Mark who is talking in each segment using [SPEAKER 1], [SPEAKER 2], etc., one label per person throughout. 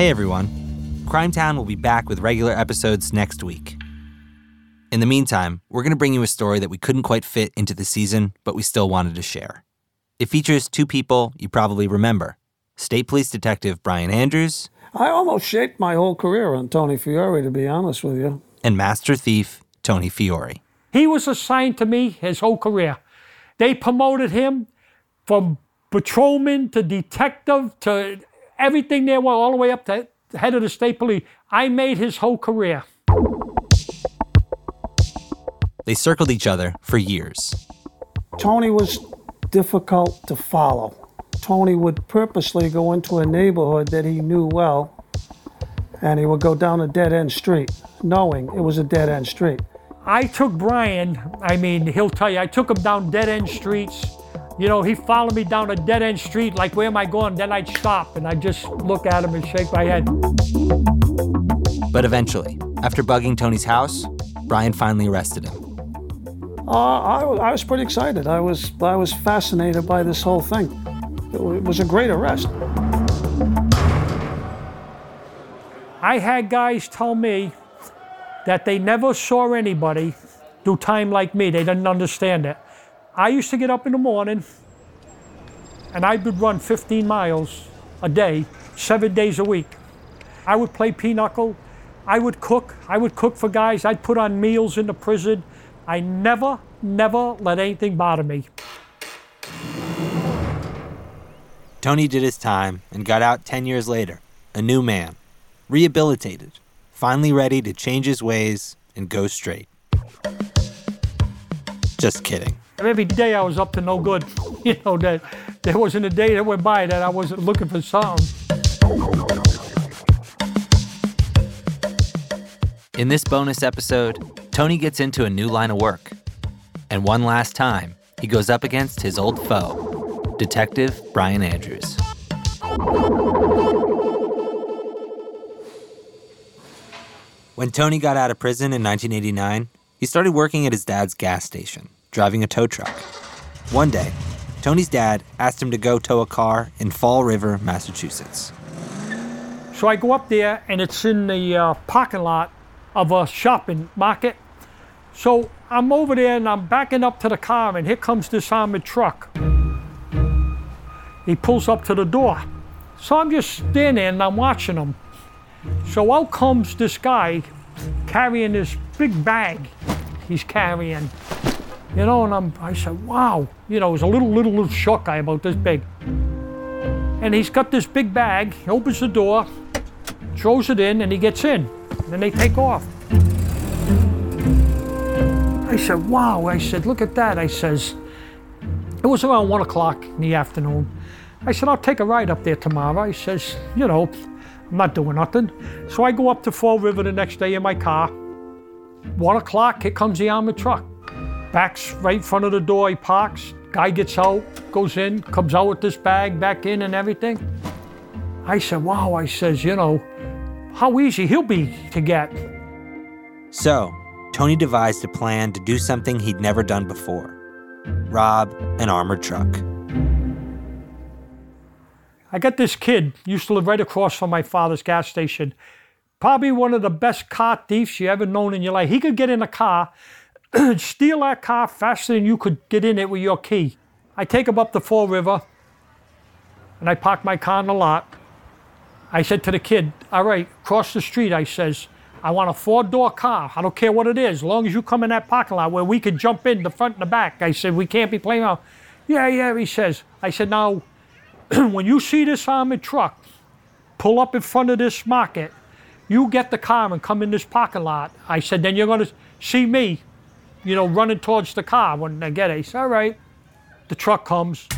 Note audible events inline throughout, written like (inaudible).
[SPEAKER 1] Hey everyone. Crimetown will be back with regular episodes next week. In the meantime, we're going to bring you a story that we couldn't quite fit into the season, but we still wanted to share. It features two people you probably remember State Police Detective Brian Andrews
[SPEAKER 2] I almost shaped my whole career on Tony Fiore, to be honest with you.
[SPEAKER 1] and Master Thief Tony Fiore.
[SPEAKER 3] He was assigned to me his whole career. They promoted him from patrolman to detective to everything there was, all the way up to head of the state police. I made his whole career.
[SPEAKER 1] They circled each other for years.
[SPEAKER 2] Tony was difficult to follow. Tony would purposely go into a neighborhood that he knew well, and he would go down a dead end street, knowing it was a dead end street.
[SPEAKER 3] I took Brian, I mean, he'll tell you, I took him down dead end streets. You know, he followed me down a dead end street, like, where am I going? Then I'd stop and I'd just look at him and shake my head.
[SPEAKER 1] But eventually, after bugging Tony's house, Brian finally arrested him.
[SPEAKER 2] Uh, I, I was pretty excited. I was, I was fascinated by this whole thing. It it was a great arrest.
[SPEAKER 3] I had guys tell me that they never saw anybody do time like me. They didn't understand it. I used to get up in the morning and I would run 15 miles a day, seven days a week. I would play pinochle. I would cook. I would cook for guys. I'd put on meals in the prison. I never, never let anything bother me.
[SPEAKER 1] Tony did his time and got out 10 years later, a new man, rehabilitated, finally ready to change his ways and go straight. Just kidding.
[SPEAKER 3] Every day I was up to no good. (laughs) You know, that there wasn't a day that went by that I wasn't looking for something.
[SPEAKER 1] In this bonus episode, Tony gets into a new line of work. And one last time, he goes up against his old foe, Detective Brian Andrews. When Tony got out of prison in 1989, he started working at his dad's gas station, driving a tow truck. One day, Tony's dad asked him to go tow a car in Fall River, Massachusetts.
[SPEAKER 3] So I go up there, and it's in the uh, parking lot of a shopping market. So I'm over there, and I'm backing up to the car, and here comes this armored truck. He pulls up to the door. So I'm just standing there, and I'm watching him. So out comes this guy carrying this big bag he's carrying. You know, and I'm, I said, wow. You know, it was a little, little, little short guy about this big. And he's got this big bag, he opens the door, throws it in, and he gets in. And then they take off. I said, wow. I said, look at that. I says, it was around one o'clock in the afternoon. I said, I'll take a ride up there tomorrow. I says, you know, I'm not doing nothing. So I go up to Fall River the next day in my car. One o'clock, here comes the armored truck. Backs right in front of the door, he parks. Guy gets out, goes in, comes out with this bag back in and everything. I said, wow, I says, you know, how easy he'll be to get.
[SPEAKER 1] So, Tony devised a plan to do something he'd never done before rob an armored truck.
[SPEAKER 3] I got this kid, used to live right across from my father's gas station. Probably one of the best car thieves you ever known in your life. He could get in a car, (clears throat) steal that car faster than you could get in it with your key. I take him up the Fall River, and I park my car in the lot. I said to the kid, all right, cross the street, I says, I want a four-door car. I don't care what it is, as long as you come in that parking lot where we can jump in the front and the back. I said, we can't be playing around. Yeah, yeah, he says. I said, now, (clears throat) when you see this armored truck pull up in front of this market, you get the car and come in this parking lot. I said, then you're going to see me, you know, running towards the car when they get it. He said, all right. The truck comes.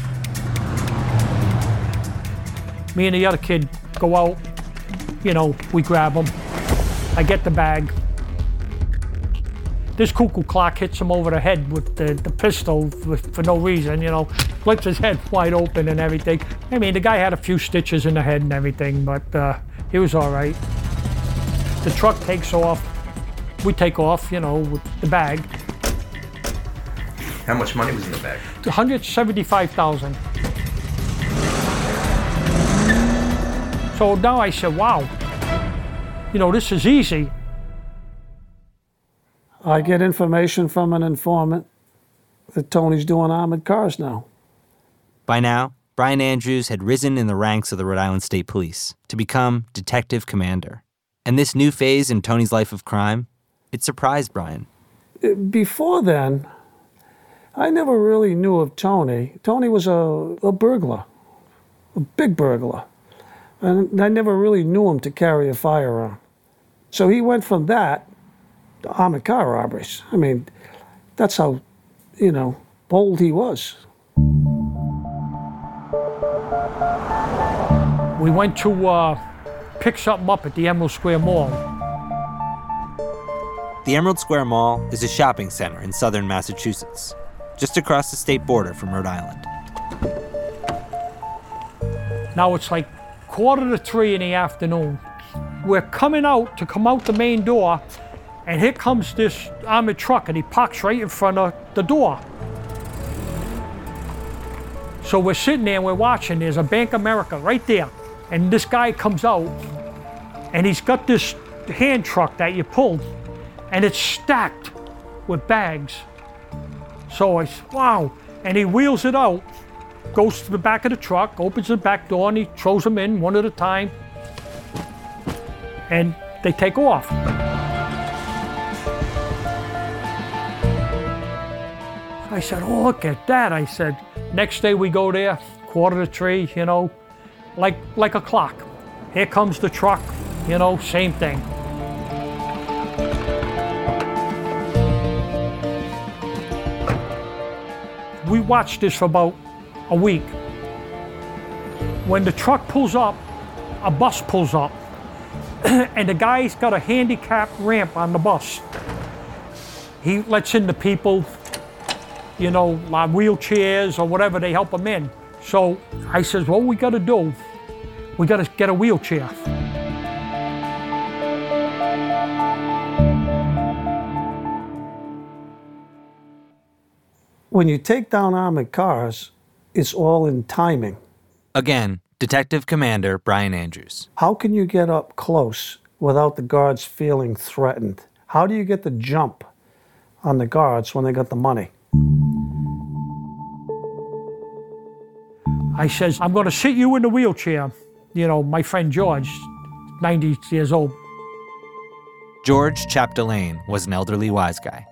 [SPEAKER 3] Me and the other kid go out. You know, we grab him. I get the bag. This cuckoo clock hits him over the head with the, the pistol for, for no reason, you know, flips his head wide open and everything. I mean, the guy had a few stitches in the head and everything, but uh, he was all right. The truck takes off. We take off, you know, with the bag.
[SPEAKER 4] How much money was in the bag?
[SPEAKER 3] 175,000. So So now I said, wow, you know, this is easy.
[SPEAKER 2] I get information from an informant that Tony's doing armored cars now.
[SPEAKER 1] By now, Brian Andrews had risen in the ranks of the Rhode Island State Police to become detective commander. And this new phase in Tony's life of crime, it surprised Brian.
[SPEAKER 2] Before then, I never really knew of Tony. Tony was a, a burglar, a big burglar. And I never really knew him to carry a firearm. So he went from that to armored car robberies. I mean, that's how, you know, bold he was.
[SPEAKER 3] We went to uh, pick something up at the Emerald Square Mall.
[SPEAKER 1] The Emerald Square Mall is a shopping center in southern Massachusetts, just across the state border from Rhode Island.
[SPEAKER 3] Now it's like quarter to three in the afternoon. We're coming out to come out the main door, and here comes this armored truck, and he parks right in front of the door. So we're sitting there and we're watching. There's a Bank of America right there. And this guy comes out and he's got this hand truck that you pull and it's stacked with bags. So I said, wow. And he wheels it out, goes to the back of the truck, opens the back door, and he throws them in one at a time. And they take off. I said, oh, look at that. I said, next day we go there, quarter to three, you know, like, like a clock. Here comes the truck, you know, same thing. We watched this for about a week. When the truck pulls up, a bus pulls up, (clears throat) and the guy's got a handicap ramp on the bus. He lets in the people, you know, on wheelchairs or whatever, they help them in. So I says, what we got to do, we got to get a wheelchair.
[SPEAKER 2] When you take down armored cars, it's all in timing.
[SPEAKER 1] Again, Detective Commander Brian Andrews.
[SPEAKER 2] How can you get up close without the guards feeling threatened? How do you get the jump on the guards when they got the money?
[SPEAKER 3] I says, I'm going to sit you in the wheelchair. You know, my friend George, 90 years old.
[SPEAKER 1] George Chapdelaine was an elderly wise guy.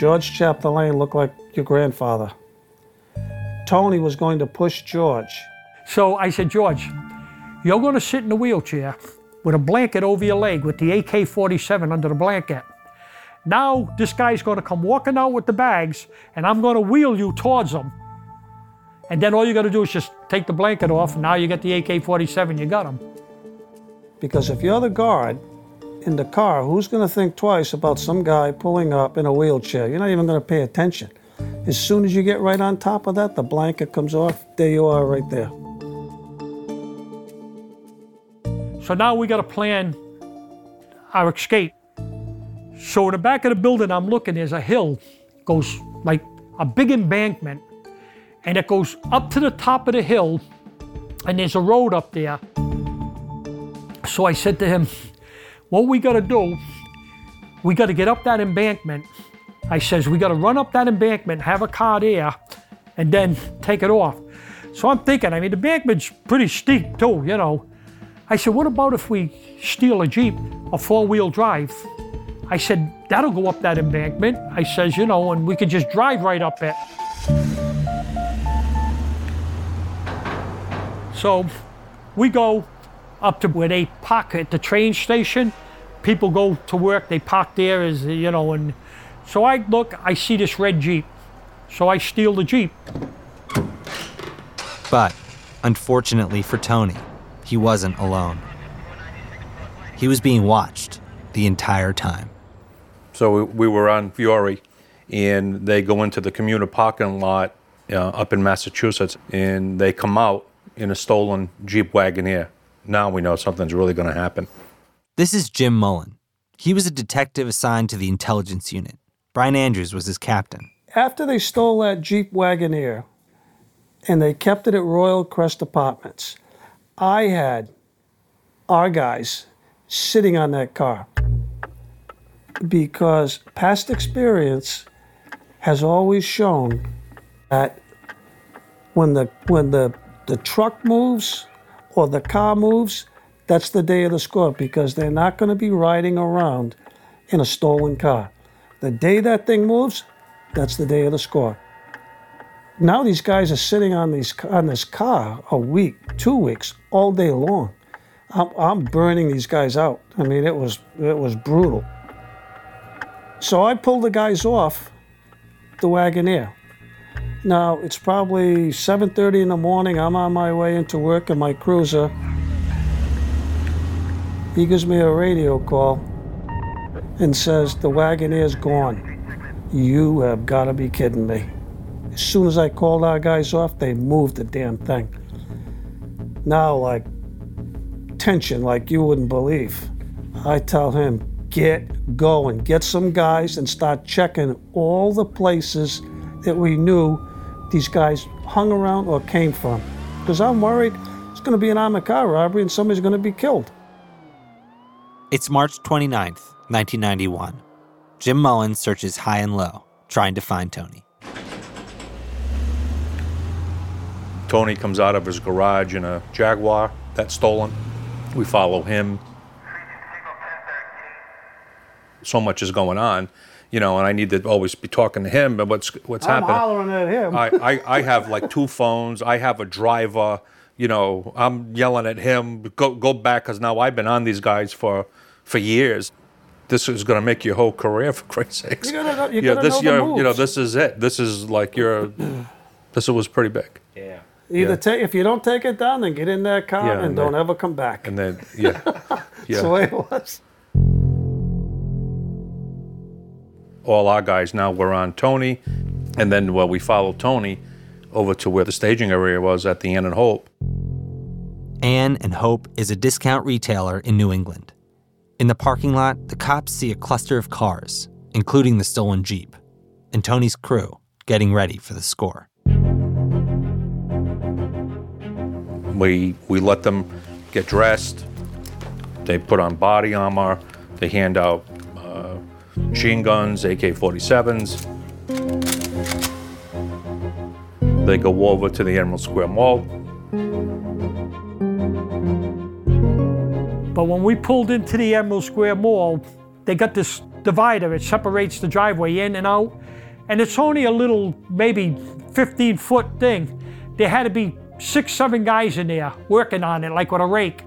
[SPEAKER 2] George Chapdelaine looked like your grandfather. Tony was going to push George.
[SPEAKER 3] So I said, George, you're going to sit in the wheelchair with a blanket over your leg with the AK 47 under the blanket. Now, this guy's going to come walking out with the bags, and I'm going to wheel you towards him. And then all you got to do is just take the blanket off, and now you got the AK 47, you got him.
[SPEAKER 2] Because if you're the guard in the car, who's going to think twice about some guy pulling up in a wheelchair? You're not even going to pay attention. As soon as you get right on top of that, the blanket comes off, there you are right there.
[SPEAKER 3] So now we got to plan our escape. So in the back of the building I'm looking, there's a hill, goes like a big embankment, and it goes up to the top of the hill, and there's a road up there. So I said to him, what we got to do, we got to get up that embankment. I says, we got to run up that embankment, have a car there, and then take it off. So I'm thinking, I mean, the embankment's pretty steep too, you know. I said, what about if we steal a Jeep, a four-wheel drive? I said, that'll go up that embankment. I says, you know, and we could just drive right up it. So we go up to where they park at the train station. People go to work, they park there as, you know, and so I look, I see this red Jeep. So I steal the Jeep.
[SPEAKER 1] But unfortunately for Tony, he wasn't alone. He was being watched the entire time.
[SPEAKER 4] So we, we were on Fiore, and they go into the commuter parking lot uh, up in Massachusetts, and they come out in a stolen Jeep Wagoneer. Now we know something's really going to happen.
[SPEAKER 1] This is Jim Mullen. He was a detective assigned to the intelligence unit. Brian Andrews was his captain.
[SPEAKER 2] After they stole that Jeep Wagoneer and they kept it at Royal Crest Apartments, I had our guys sitting on that car because past experience has always shown that when the when the the truck moves or the car moves, that's the day of the score because they're not going to be riding around in a stolen car. The day that thing moves, that's the day of the score. Now these guys are sitting on these on this car a week, two weeks, all day long. I'm, I'm burning these guys out. I mean, it was it was brutal. So I pulled the guys off the Wagoneer. Now it's probably 7:30 in the morning. I'm on my way into work in my cruiser. He gives me a radio call and says the Wagoneer's gone. You have got to be kidding me. As soon as I called our guys off, they moved the damn thing. Now, like tension, like you wouldn't believe. I tell him, get going, get some guys and start checking all the places that we knew these guys hung around or came from. Because I'm worried it's going to be an armed car robbery and somebody's going to be killed.
[SPEAKER 1] It's March 29th, 1991. Jim Mullins searches high and low, trying to find Tony.
[SPEAKER 4] Tony comes out of his garage in a Jaguar that's stolen. We follow him. So much is going on, you know, and I need to always be talking to him. But what's what's
[SPEAKER 2] I'm
[SPEAKER 4] happening?
[SPEAKER 2] hollering at him.
[SPEAKER 4] I, I, I have like two phones. I have a driver. You know, I'm yelling at him. Go go back because now I've been on these guys for for years. This is going to make your whole career for Christ's sakes.
[SPEAKER 2] You gotta know- you
[SPEAKER 4] yeah,
[SPEAKER 2] gotta
[SPEAKER 4] this
[SPEAKER 2] know the
[SPEAKER 4] you're- you know this is it. This is like your. This was pretty big.
[SPEAKER 5] Yeah.
[SPEAKER 2] Either
[SPEAKER 4] yeah.
[SPEAKER 2] take if you don't take it down, then get in that car
[SPEAKER 4] Yeah,
[SPEAKER 2] and
[SPEAKER 4] and
[SPEAKER 2] don't ever come back.
[SPEAKER 4] And then yeah, (laughs)
[SPEAKER 2] That's the
[SPEAKER 4] yeah.
[SPEAKER 2] way it was.
[SPEAKER 4] All our guys now were on Tony, and then well we followed Tony over to where the staging area was at the Ann and Hope.
[SPEAKER 1] Ann and Hope is a discount retailer in New England. In the parking lot, the cops see a cluster of cars, including the stolen Jeep, and Tony's crew getting ready for the score.
[SPEAKER 4] We we let them get dressed. They put on body armor. They hand out machine guns, AK-47s. They go over to the Emerald Square Mall.
[SPEAKER 3] But when we pulled into the Emerald Square Mall, they got this divider. It separates the driveway in and out. And it's only a little, maybe 15 foot thing. There had to be six, seven guys in there working on it, like with a rake.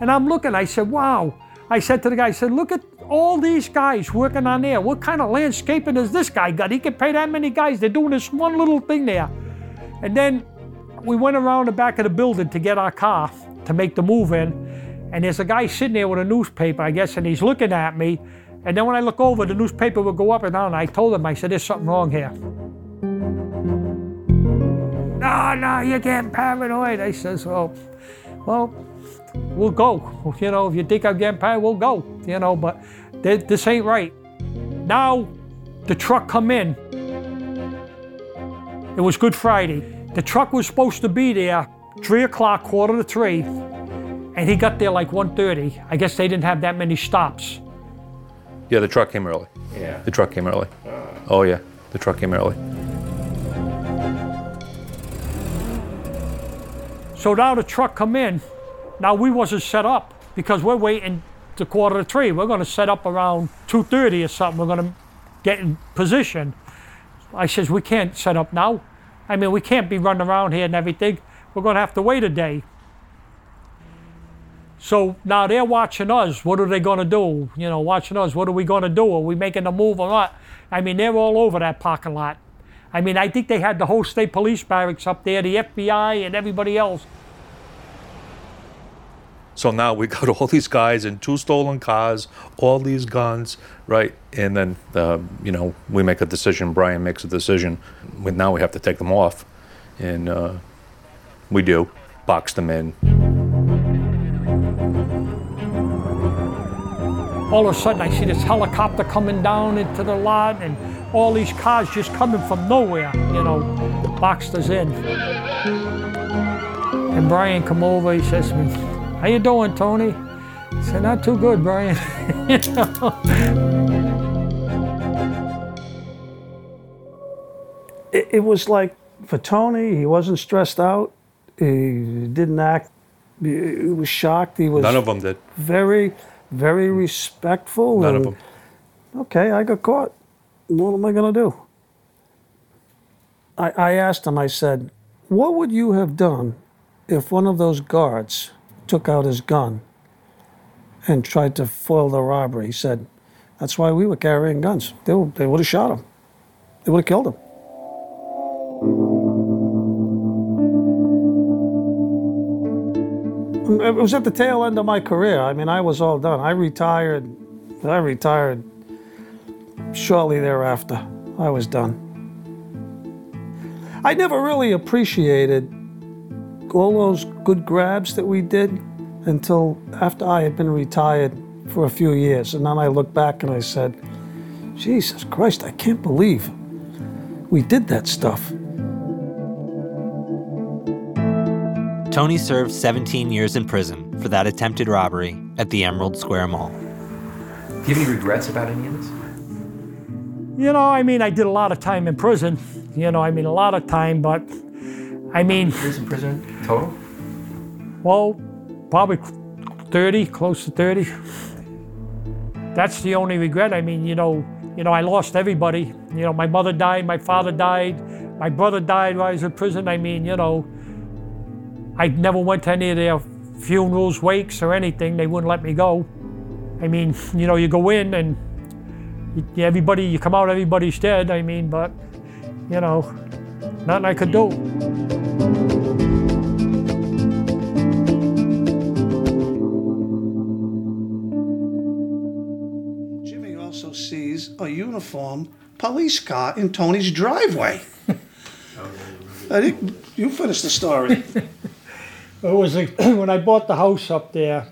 [SPEAKER 3] And I'm looking, I said, wow. I said to the guy, I said, look at all these guys working on there. What kind of landscaping has this guy got? He can pay that many guys. They're doing this one little thing there. And then we went around the back of the building to get our car to make the move in. And there's a guy sitting there with a newspaper, I guess, and he's looking at me. And then when I look over, the newspaper would go up and down. And I told him, I said, there's something wrong here. No, no, you're getting paranoid. I says, well, well, we'll go. You know, if you think I'm getting paranoid, we'll go. You know, but this ain't right. Now, the truck come in. It was Good Friday. The truck was supposed to be there three o'clock, quarter to three, and he got there like 1.30. I guess they didn't have that many stops.
[SPEAKER 4] Yeah, the truck came early.
[SPEAKER 5] Yeah.
[SPEAKER 4] The truck came early. Uh. Oh yeah, the truck came early.
[SPEAKER 3] So now the truck come in. Now we wasn't set up because we're waiting to quarter to three. We're going to set up around 2.30 or something. We're going to get in position. I says, we can't set up now. I mean, we can't be running around here and everything. We're going to have to wait a day. So now they're watching us. What are they going to do? You know, watching us. What are we going to do? Are we making a move or not? I mean, they're all over that parking lot. I mean, I think they had the whole state police barracks up there, the FBI, and everybody else.
[SPEAKER 4] So now we got (laughs) all these guys in two stolen cars, all these guns, right? And then, uh, you know, we make a decision. Brian makes a decision. We, now we have to take them off, and uh, we do box them in.
[SPEAKER 3] all of a sudden I see this helicopter coming down into the lot and all these cars just coming from nowhere, you know, boxed us in. And Brian come over, he says to me, how you doing, Tony? I said, not too good, Brian. (laughs) you know?
[SPEAKER 2] It, it was like for Tony, he wasn't stressed out. He didn't act. He he was shocked. He was
[SPEAKER 4] None of them did.
[SPEAKER 2] very, very respectful.
[SPEAKER 4] None of them.
[SPEAKER 2] Okay, I got caught. What am I going to do? I, I asked him, I said, What would you have done if one of those guards took out his gun and tried to foil the robbery? He said, That's why we were carrying guns. They, would- they would have shot him, they would have killed him. It was at the tail end of my career. I mean, I was all done. I retired. I retired shortly thereafter. I was done. I never really appreciated all those good grabs that we did until after I had been retired for a few years. And then I looked back and I said, Jesus Christ, I can't believe we did that stuff.
[SPEAKER 1] Tony served 17 years in prison for that attempted robbery at the Emerald Square Mall.
[SPEAKER 5] Do you have any regrets about any of this?
[SPEAKER 3] You know, I mean, I did a lot of time in prison. You know, I mean, a lot of time, but I mean,
[SPEAKER 5] Years in prison total?
[SPEAKER 3] well, probably 30, close to 30. That's the only regret. I mean, you know, you know, I lost everybody. You know, my mother died, my father died, my brother died while I was in prison. I mean, you know, I never went to any of their funerals, wakes, or anything. They wouldn't let me go. I mean, you know, you go in and everybody, you come out, everybody's dead. I mean, but, you know, nothing I could do.
[SPEAKER 2] A uniformed police car in Tony's driveway. I think you finish the story. (laughs)
[SPEAKER 3] It was a, (clears throat) when I bought the house up there.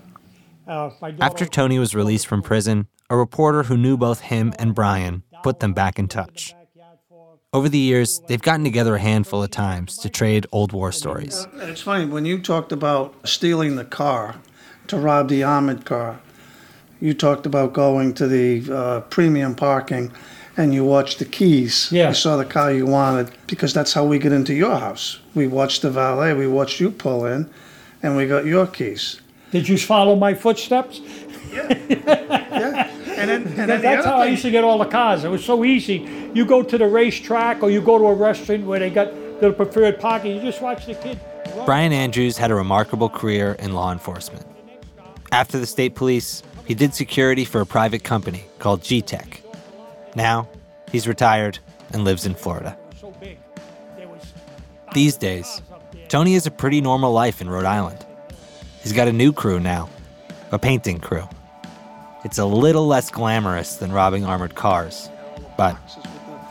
[SPEAKER 3] Uh,
[SPEAKER 1] After Tony was released from prison, a reporter who knew both him and Brian put them back in touch. Over the years, they've gotten together a handful of times to trade old war stories.
[SPEAKER 2] It's funny, when you talked about stealing the car to rob the armored car, you talked about going to the uh, premium parking and you watched the keys.
[SPEAKER 3] Yeah.
[SPEAKER 2] You saw the car you wanted because that's how we get into your house. We watched the valet, we watched you pull in, and we got your keys.
[SPEAKER 3] did you follow my footsteps?
[SPEAKER 2] Yeah. And then, and then the
[SPEAKER 3] That's how
[SPEAKER 2] other
[SPEAKER 3] I used to get all the cars. It was so easy. You go to the racetrack or you go to a restaurant where they got the preferred parking. You just watch the kid.
[SPEAKER 1] Brian Andrews had a remarkable career in law enforcement. After the state police, he did security for a private company called G-Tech. Now, he's retired and lives in Florida. These days, Tony has a pretty normal life in Rhode Island. He's got a new crew now, a painting crew. It's a little less glamorous than robbing armored cars, but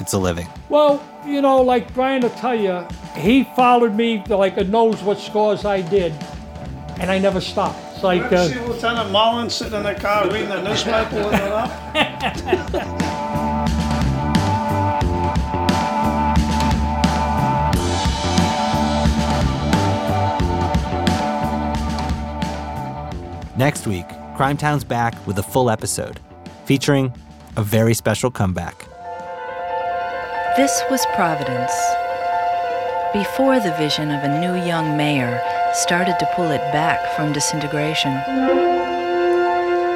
[SPEAKER 1] it's a living.
[SPEAKER 3] Well, you know, like Brian will tell you, he followed me like it knows what scores I did, and I never stopped. It's like, uh,
[SPEAKER 2] see Lieutenant Mullins sitting in the car reading the newspaper with it up?
[SPEAKER 1] Next week, Crimetown's back with a full episode featuring a very special comeback.
[SPEAKER 6] This was Providence. Before the vision of a new young mayor started to pull it back from disintegration.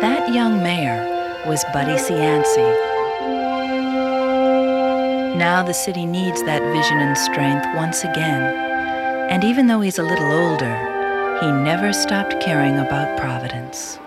[SPEAKER 6] That young mayor was Buddy Cianci. Now the city needs that vision and strength once again. And even though he's a little older, he never stopped caring about Providence.